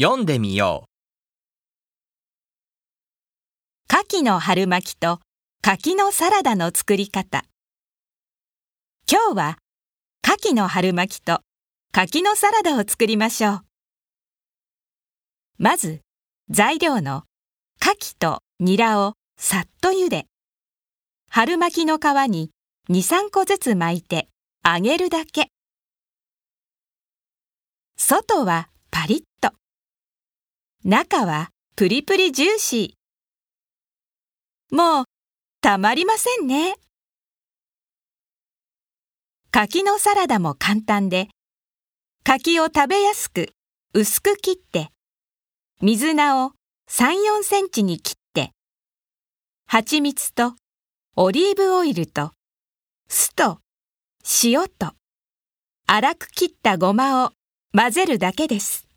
読んでみよう牡蠣の春巻きと柿のサラダの作り方。今日は牡蠣の春巻きと柿のサラダを作りましょう。まず材料の牡蠣とニラをさっと茹で、春巻きの皮に2、3個ずつ巻いて揚げるだけ。外はパリッと。中はプリプリジューシー。もうたまりませんね。柿のサラダも簡単で、柿を食べやすく薄く切って、水菜を3、4センチに切って、蜂蜜とオリーブオイルと酢と塩と粗く切ったごまを混ぜるだけです。